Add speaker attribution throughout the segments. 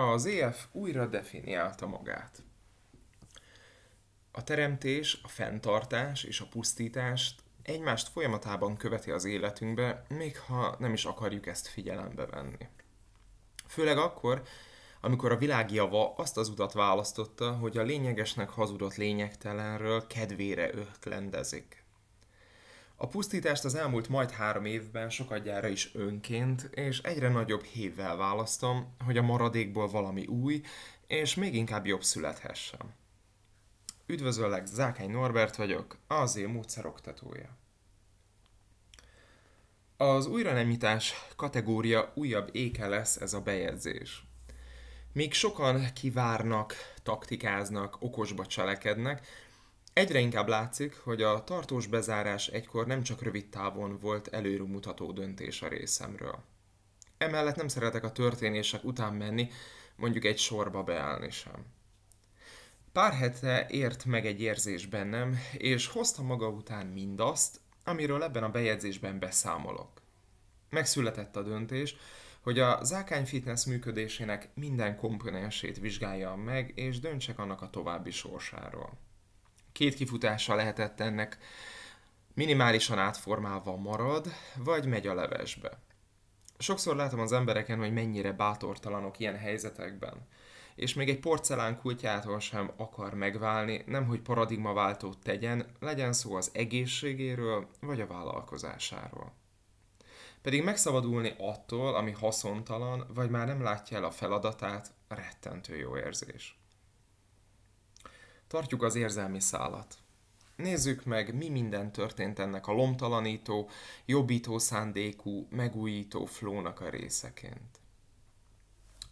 Speaker 1: Az EF újra definiálta magát. A teremtés, a fenntartás és a pusztítást egymást folyamatában követi az életünkbe, még ha nem is akarjuk ezt figyelembe venni. Főleg akkor, amikor a világjava azt az utat választotta, hogy a lényegesnek hazudott lényegtelenről kedvére öklendezik. A pusztítást az elmúlt majd három évben sokadjára is önként és egyre nagyobb hévvel választom, hogy a maradékból valami új és még inkább jobb születhessen. Üdvözöllek, Zákány Norbert vagyok, az én módszer oktatója. Az újranemítás kategória újabb éke lesz ez a bejegyzés. Míg sokan kivárnak, taktikáznak, okosba cselekednek, egyre inkább látszik, hogy a tartós bezárás egykor nem csak rövid távon volt előremutató döntés a részemről. Emellett nem szeretek a történések után menni, mondjuk egy sorba beállni sem. Pár hete ért meg egy érzés bennem, és hozta maga után mindazt, amiről ebben a bejegyzésben beszámolok. Megszületett a döntés, hogy a Zákány Fitness működésének minden komponensét vizsgáljam meg, és döntsek annak a további sorsáról. Két kifutása lehetett ennek, minimálisan átformálva marad, vagy megy a levesbe. Sokszor látom az embereken, hogy mennyire bátortalanok ilyen helyzetekben és még egy porcelán kultjától sem akar megválni, nemhogy paradigmaváltót tegyen, legyen szó az egészségéről vagy a vállalkozásáról. Pedig megszabadulni attól, ami haszontalan, vagy már nem látja el a feladatát, rettentő jó érzés. Tartjuk az érzelmi szálat. Nézzük meg, mi minden történt ennek a lomtalanító, jobbító szándékú, megújító flónak a részeként.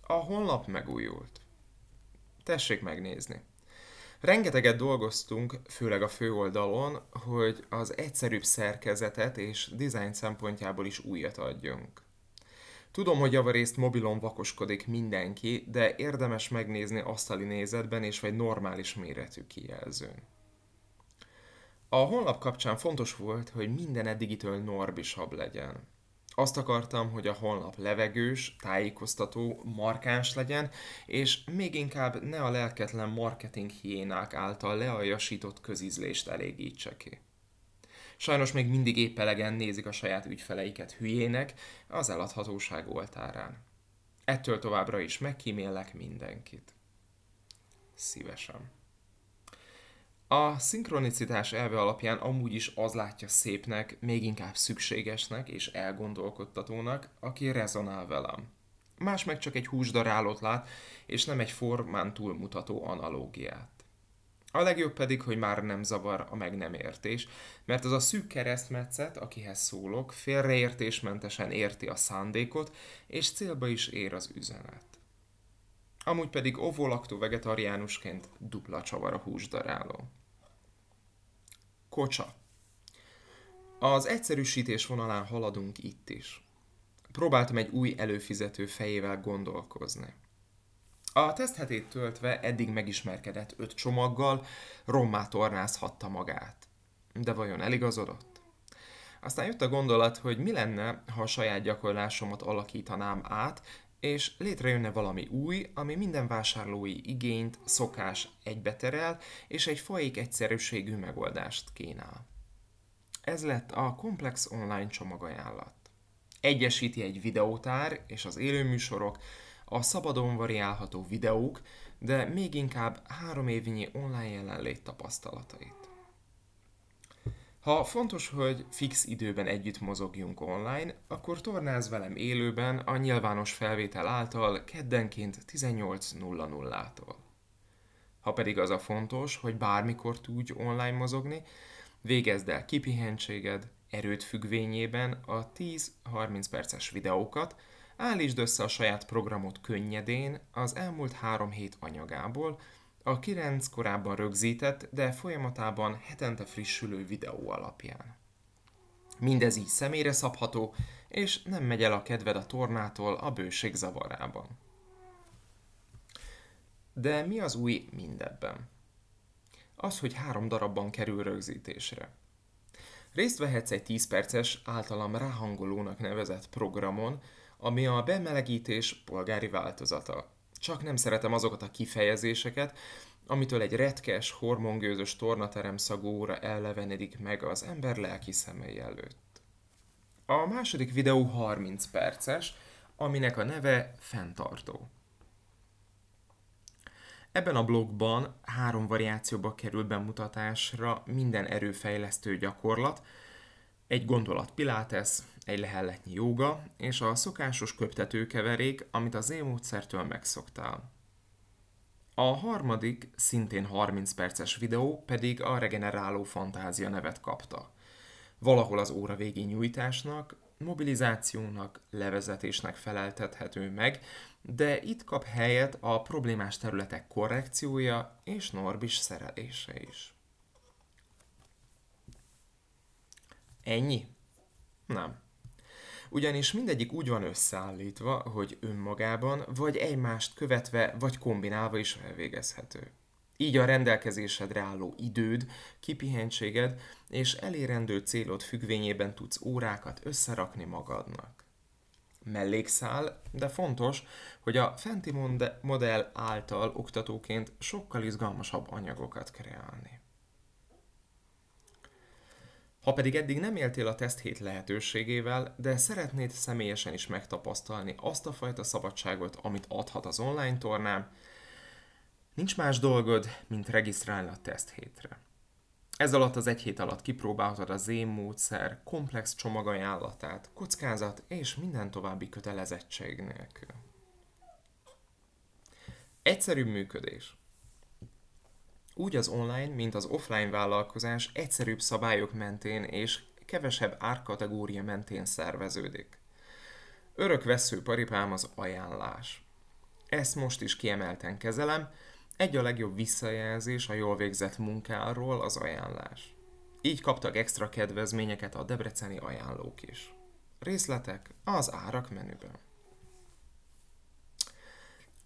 Speaker 1: A honlap megújult. Tessék megnézni. Rengeteget dolgoztunk, főleg a főoldalon, hogy az egyszerűbb szerkezetet és design szempontjából is újat adjunk. Tudom, hogy javarészt mobilon vakoskodik mindenki, de érdemes megnézni asztali nézetben és vagy normális méretű kijelzőn. A honlap kapcsán fontos volt, hogy minden eddigitől norbisabb legyen. Azt akartam, hogy a honlap levegős, tájékoztató, markáns legyen, és még inkább ne a lelketlen marketing hiénák által leajasított közizlést elégítse ki. Sajnos még mindig épp elegen nézik a saját ügyfeleiket hülyének az eladhatóság oltárán. Ettől továbbra is megkímélek mindenkit. Szívesen. A szinkronicitás elve alapján amúgy is az látja szépnek, még inkább szükségesnek és elgondolkodtatónak, aki rezonál velem. Más meg csak egy húsdarálót lát, és nem egy formán túlmutató analógiát. A legjobb pedig, hogy már nem zavar a meg nem értés, mert az a szűk keresztmetszet, akihez szólok, félreértésmentesen érti a szándékot, és célba is ér az üzenet. Amúgy pedig ovolaktó vegetariánusként dupla csavar a húsdaráló. Kocsa. Az egyszerűsítés vonalán haladunk itt is. Próbáltam egy új előfizető fejével gondolkozni. A teszthetét töltve eddig megismerkedett öt csomaggal, rommá tornázhatta magát. De vajon eligazodott? Aztán jött a gondolat, hogy mi lenne, ha a saját gyakorlásomat alakítanám át, és létrejönne valami új, ami minden vásárlói igényt, szokás egybeterel, és egy faik egyszerűségű megoldást kínál. Ez lett a komplex online csomagajánlat. Egyesíti egy videótár és az élőműsorok, a szabadon variálható videók, de még inkább három évnyi online jelenlét tapasztalatait. Ha fontos, hogy fix időben együtt mozogjunk online, akkor tornáz velem élőben a nyilvános felvétel által keddenként 18.00-tól. Ha pedig az a fontos, hogy bármikor tudj online mozogni, végezd el kipihentséged, erőt függvényében a 10-30 perces videókat, állítsd össze a saját programot könnyedén az elmúlt három hét anyagából, a 9 korábban rögzített, de folyamatában hetente frissülő videó alapján. Mindez így személyre szabható, és nem megy el a kedved a tornától a bőség zavarában. De mi az új mindebben? Az, hogy három darabban kerül rögzítésre. Részt vehetsz egy 10 perces, általam ráhangolónak nevezett programon, ami a bemelegítés polgári változata. Csak nem szeretem azokat a kifejezéseket, amitől egy retkes, hormongőzös tornaterem szagú óra ellevenedik meg az ember lelki szemei előtt. A második videó 30 perces, aminek a neve Fentartó. Ebben a blogban három variációba kerül bemutatásra minden erőfejlesztő gyakorlat, egy gondolat pilates, egy lehelletnyi jóga és a szokásos köptetőkeverék, amit az én módszertől megszoktál. A harmadik, szintén 30 perces videó pedig a regeneráló fantázia nevet kapta. Valahol az óra végén nyújtásnak, mobilizációnak, levezetésnek feleltethető meg, de itt kap helyet a problémás területek korrekciója és Norbis szerelése is. Ennyi? Nem. Ugyanis mindegyik úgy van összeállítva, hogy önmagában, vagy egymást követve, vagy kombinálva is elvégezhető. Így a rendelkezésedre álló időd, kipihentséged és elérendő célod függvényében tudsz órákat összerakni magadnak. Mellékszál, de fontos, hogy a fenti modell által oktatóként sokkal izgalmasabb anyagokat kreálni. Ha pedig eddig nem éltél a teszthét lehetőségével, de szeretnéd személyesen is megtapasztalni azt a fajta szabadságot, amit adhat az online tornám, nincs más dolgod, mint regisztrálni a teszthétre. Ez alatt az egy hét alatt kipróbálhatod az én módszer komplex csomagajánlatát, kockázat és minden további kötelezettség nélkül. Egyszerű működés. Úgy az online, mint az offline vállalkozás egyszerűbb szabályok mentén és kevesebb árkategória mentén szerveződik. Örök vesző paripám az ajánlás. Ezt most is kiemelten kezelem, egy a legjobb visszajelzés a jól végzett munkáról az ajánlás. Így kaptak extra kedvezményeket a debreceni ajánlók is. Részletek az árak menüben.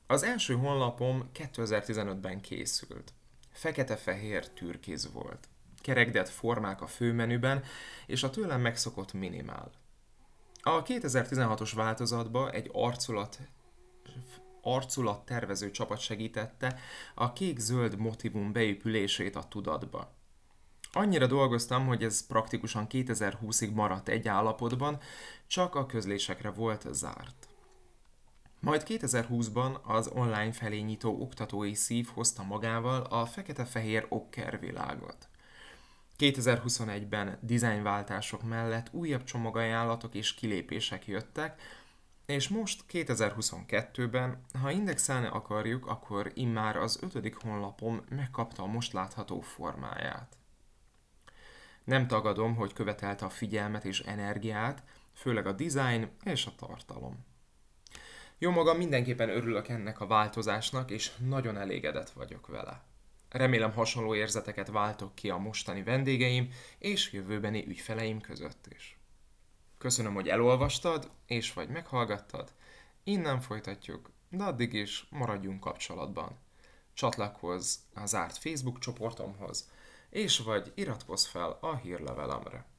Speaker 1: Az első honlapom 2015-ben készült. Fekete-fehér türkéz volt. Kerekdett formák a főmenüben, és a tőlem megszokott minimál. A 2016-os változatba egy arculat arculat tervező csapat segítette a kék-zöld motivum beépülését a tudatba. Annyira dolgoztam, hogy ez praktikusan 2020-ig maradt egy állapotban, csak a közlésekre volt zárt. Majd 2020-ban az online felé nyitó oktatói szív hozta magával a fekete-fehér okker világot. 2021-ben dizájnváltások mellett újabb csomagajánlatok és kilépések jöttek, és most 2022-ben, ha indexelni akarjuk, akkor immár az ötödik honlapom megkapta a most látható formáját. Nem tagadom, hogy követelte a figyelmet és energiát, főleg a design és a tartalom. Jó magam mindenképpen örülök ennek a változásnak, és nagyon elégedett vagyok vele. Remélem hasonló érzeteket váltok ki a mostani vendégeim és jövőbeni ügyfeleim között is. Köszönöm, hogy elolvastad, és vagy meghallgattad. Innen folytatjuk, de addig is maradjunk kapcsolatban. Csatlakozz a zárt Facebook csoportomhoz, és vagy iratkozz fel a hírlevelemre.